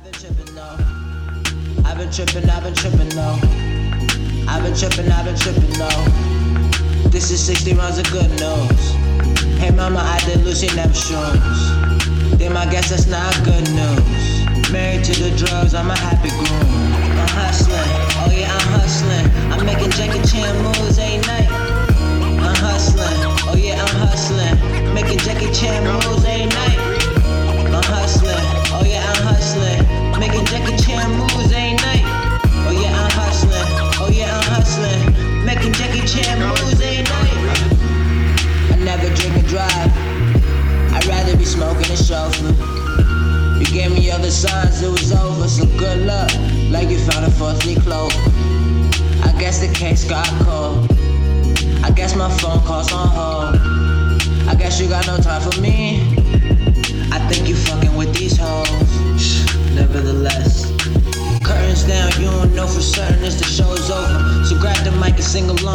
I've been tripping. I've been tripping, I've been tripping. I've been tripping, I've been tripping. This is 60 rounds of good news. Hey mama, I did never shrooms. Then I guess that's not good news. Married to the drugs, I'm a happy groom. Drive. I'd rather be smoking and chauffeur. You gave me other signs, it was over, so good luck. Like you found a fourth leaf clover. I guess the case got cold. I guess my phone calls on hold. I guess you got no time for me. I think you fucking with these hoes. Nevertheless, curtains down, you don't know for certain if the show is over. So grab the mic and sing along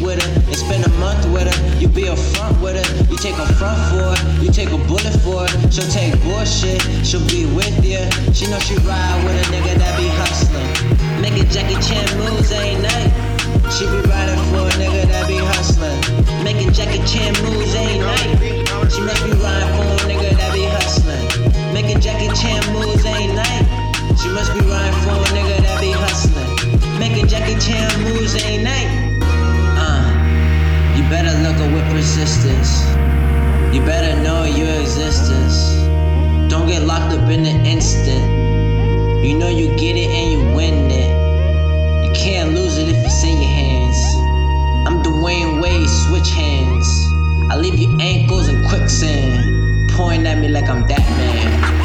with her and spend a month with her. You be a front with her. You take a front for her. You take a bullet for her. She'll take bullshit. She'll be with you. She know she ride with a nigga that be hustling. Making Jackie Chan moves every night. She be riding for a nigga that be hustling. Making Jackie Chan moves better look up with persistence. You better know your existence. Don't get locked up in the instant. You know you get it and you win it. You can't lose it if it's in your hands. I'm Dwayne Wade, switch hands. I leave your ankles in quicksand, pointing at me like I'm that man.